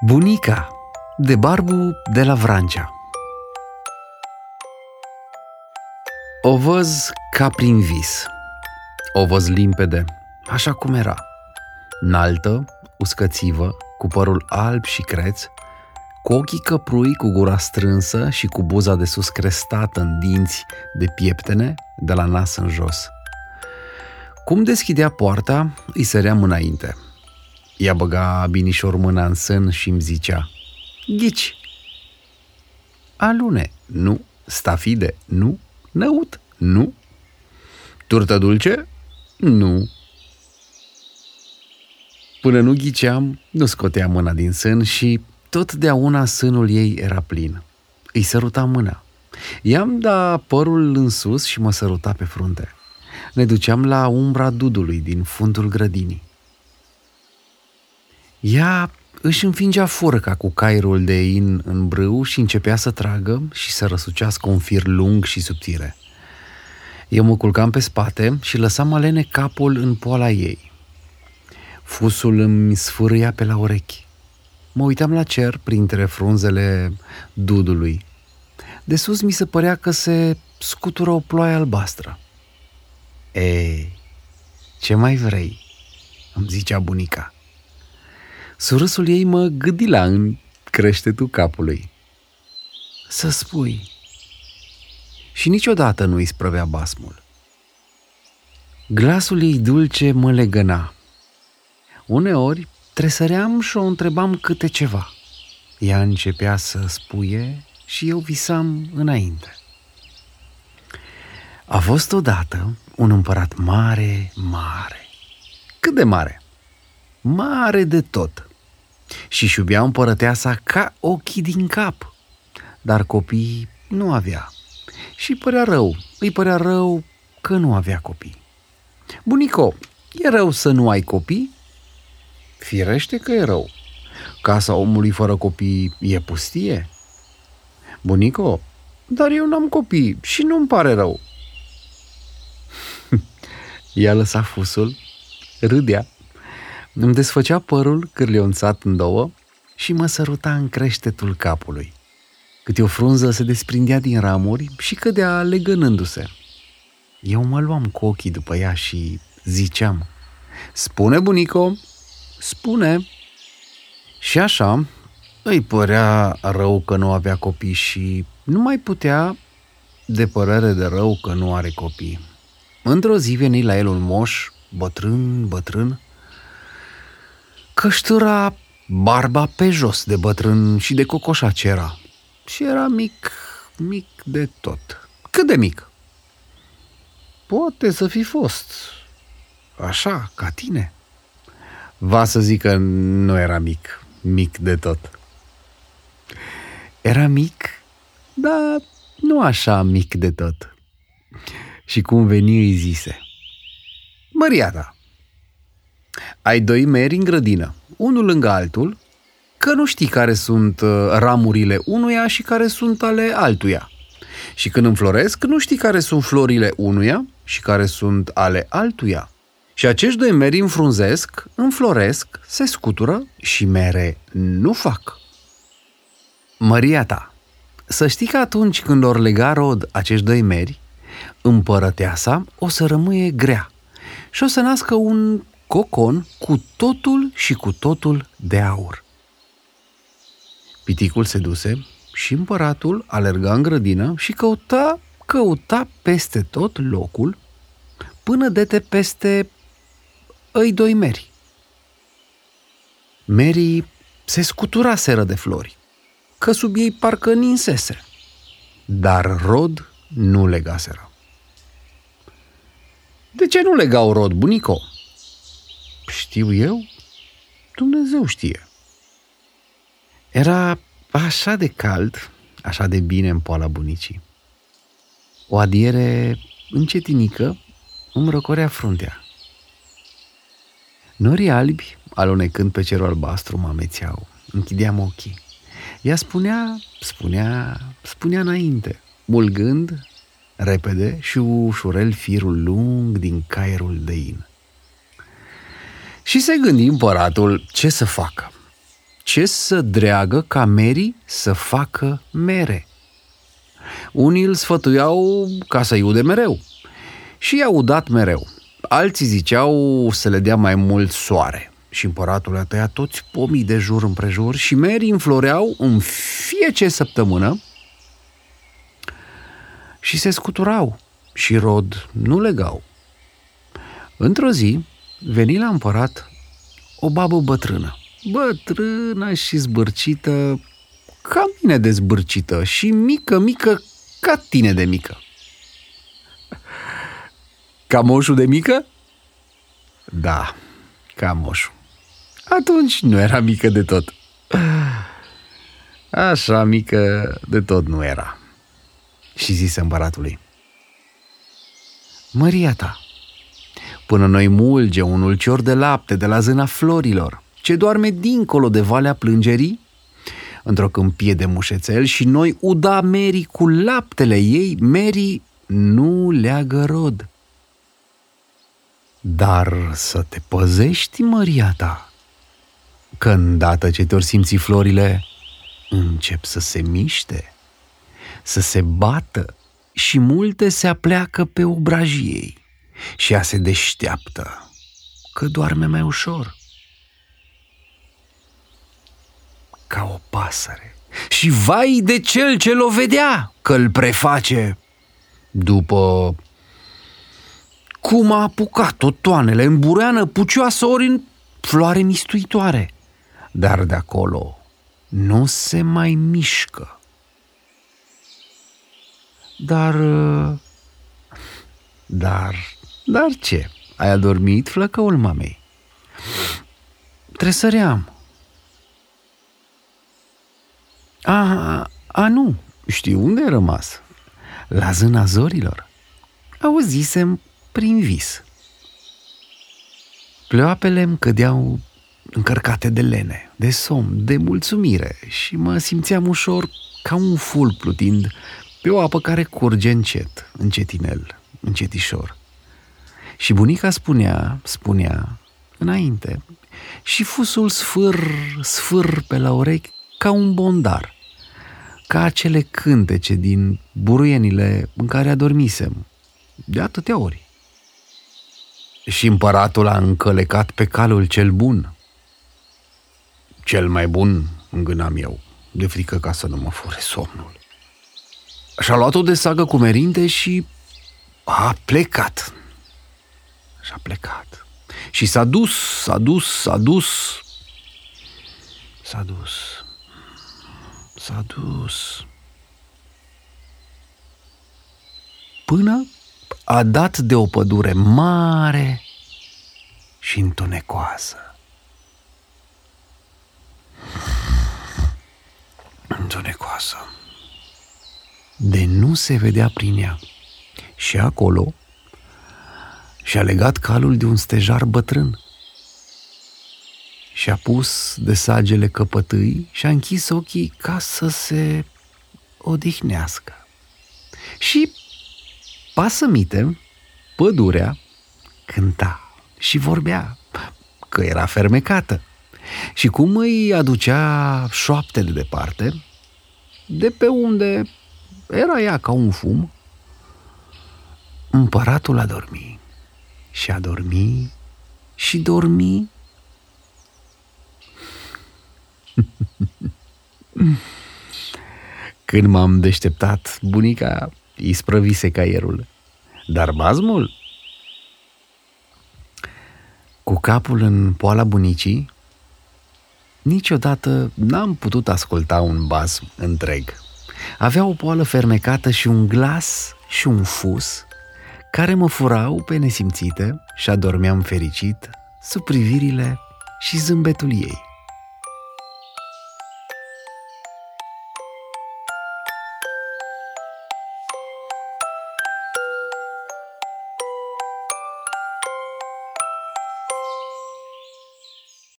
Bunica de Barbu de la Vrancea O văz ca prin vis. O văz limpede, așa cum era. Înaltă, uscățivă, cu părul alb și creț, cu ochii căprui, cu gura strânsă și cu buza de sus crestată în dinți de pieptene, de la nas în jos. Cum deschidea poarta, îi săream înainte – ea băga binișor mâna în sân și îmi zicea Ghici! Alune, nu. Stafide, nu. Năut, nu. Turtă dulce? Nu. Până nu ghiceam, nu scotea mâna din sân și totdeauna sânul ei era plin. Îi săruta mâna. I-am da părul în sus și mă săruta pe frunte. Ne duceam la umbra dudului din fundul grădinii. Ea își înfingea furca cu cairul de in în brâu și începea să tragă și să răsucească un fir lung și subțire. Eu mă culcam pe spate și lăsam alene capul în poala ei. Fusul îmi sfârâia pe la urechi. Mă uitam la cer printre frunzele dudului. De sus mi se părea că se scutură o ploaie albastră. Ei, ce mai vrei?" îmi zicea bunica. Surâsul ei mă gâdila în creștetul capului. Să spui. Și niciodată nu îi sprăvea basmul. Glasul ei dulce mă legăna. Uneori tresăream și o întrebam câte ceva. Ea începea să spuie și eu visam înainte. A fost odată un împărat mare, mare. Cât de mare? Mare de tot și-și iubea împărăteasa ca ochii din cap. Dar copii nu avea. Și părea rău, îi părea rău că nu avea copii. Bunico, e rău să nu ai copii? Firește că e rău. Casa omului fără copii e pustie? Bunico, dar eu n-am copii și nu-mi pare rău. Ea lăsa fusul, râdea îmi desfăcea părul cârlionțat în două și mă săruta în creștetul capului. Câte o frunză se desprindea din ramuri și cădea legănându-se. Eu mă luam cu ochii după ea și ziceam, Spune, bunico, spune. Și așa, îi părea rău că nu avea copii și nu mai putea de părere de rău că nu are copii. Într-o zi veni la el un moș, bătrân, bătrân, căștura barba pe jos de bătrân și de cocoșac era. Și era mic, mic de tot. Cât de mic? Poate să fi fost așa, ca tine. Va să zic că nu era mic, mic de tot. Era mic, dar nu așa mic de tot. Și cum veni îi zise, Măriata, ai doi meri în grădină, unul lângă altul, că nu știi care sunt uh, ramurile unuia și care sunt ale altuia. Și când înfloresc, nu știi care sunt florile unuia și care sunt ale altuia. Și acești doi meri înfrunzesc, înfloresc, se scutură și mere nu fac. Măria ta, să știi că atunci când or lega rod acești doi meri, împărăteasa o să rămâie grea și o să nască un cocon cu totul și cu totul de aur. Piticul se duse și împăratul alerga în grădină și căuta, căuta peste tot locul până dete peste îi doi meri. Merii se scuturaseră de flori, că sub ei parcă ninsese, dar rod nu legaseră. De ce nu legau rod, bunico? Știu eu? Dumnezeu știe. Era așa de cald, așa de bine în poala bunicii. O adiere încetinică îmi răcorea fruntea. Norii albi, alunecând pe cerul albastru, mă amețeau. Închideam ochii. Ea spunea, spunea, spunea înainte, mulgând repede și ușurel firul lung din caierul de in. Și se gândi împăratul ce să facă. ce să dreagă ca Mary să facă mere. Unii îl sfătuiau ca să iude mereu și i-au udat mereu. Alții ziceau să le dea mai mult soare și împăratul a tăiat toți pomii de jur împrejur și merii înfloreau în fiecare săptămână și se scuturau și rod nu legau. Într-o zi veni la împărat o babă bătrână, bătrână și zbârcită, ca mine de zbârcită și mică, mică, ca tine de mică. Ca moșul de mică? Da, ca moșul. Atunci nu era mică de tot. Așa mică de tot nu era. Și zise împăratului. Măria ta, până noi mulge un ulcior de lapte de la zâna florilor, ce doarme dincolo de valea plângerii, într-o câmpie de mușețel și noi uda Mary cu laptele ei, Mary nu leagă rod. Dar să te păzești, măria ta, că îndată ce te-or simți florile, încep să se miște, să se bată și multe se apleacă pe obrajii ei și ea se deșteaptă, că doarme mai ușor. Ca o pasăre. Și vai de cel ce l-o vedea, că îl preface după cum a apucat-o toanele în bureană pucioasă ori în floare mistuitoare. Dar de acolo nu se mai mișcă. Dar... Dar... Dar ce? Ai adormit, flăcăul mamei? Tresăream. A, a, nu. Știu unde ai rămas. La zâna zorilor. Auzisem prin vis. Pleoapele îmi cădeau încărcate de lene, de somn, de mulțumire și mă simțeam ușor ca un ful plutind pe o apă care curge încet, încetinel, încetișor. Și bunica spunea, spunea, înainte, și fusul sfâr, sfâr pe la urechi ca un bondar, ca acele cântece din buruienile în care adormisem, de atâtea ori. Și împăratul a încălecat pe calul cel bun. Cel mai bun, îngânam eu, de frică ca să nu mă fure somnul. Și-a luat-o de sagă cu merinde și a plecat. Și-a plecat. Și s-a dus, s-a dus, s-a dus. S-a dus. S-a dus. Până a dat de o pădure mare și întunecoasă. Întunecoasă. De nu se vedea prin ea. Și acolo și-a legat calul de un stejar bătrân și-a pus de sagele căpătâi și a închis ochii ca să se odihnească. Și pasămite, pădurea, cânta și vorbea, că era fermecată. Și cum îi aducea șoapte de departe, de pe unde era ea ca un fum, împăratul a dormit și a dormi și dormi. Când m-am deșteptat, bunica isprăvise caierul. Dar bazmul? Cu capul în poala bunicii, niciodată n-am putut asculta un bazm întreg. Avea o poală fermecată și un glas și un fus care mă furau pe nesimțite și adormeam fericit sub privirile și zâmbetul ei.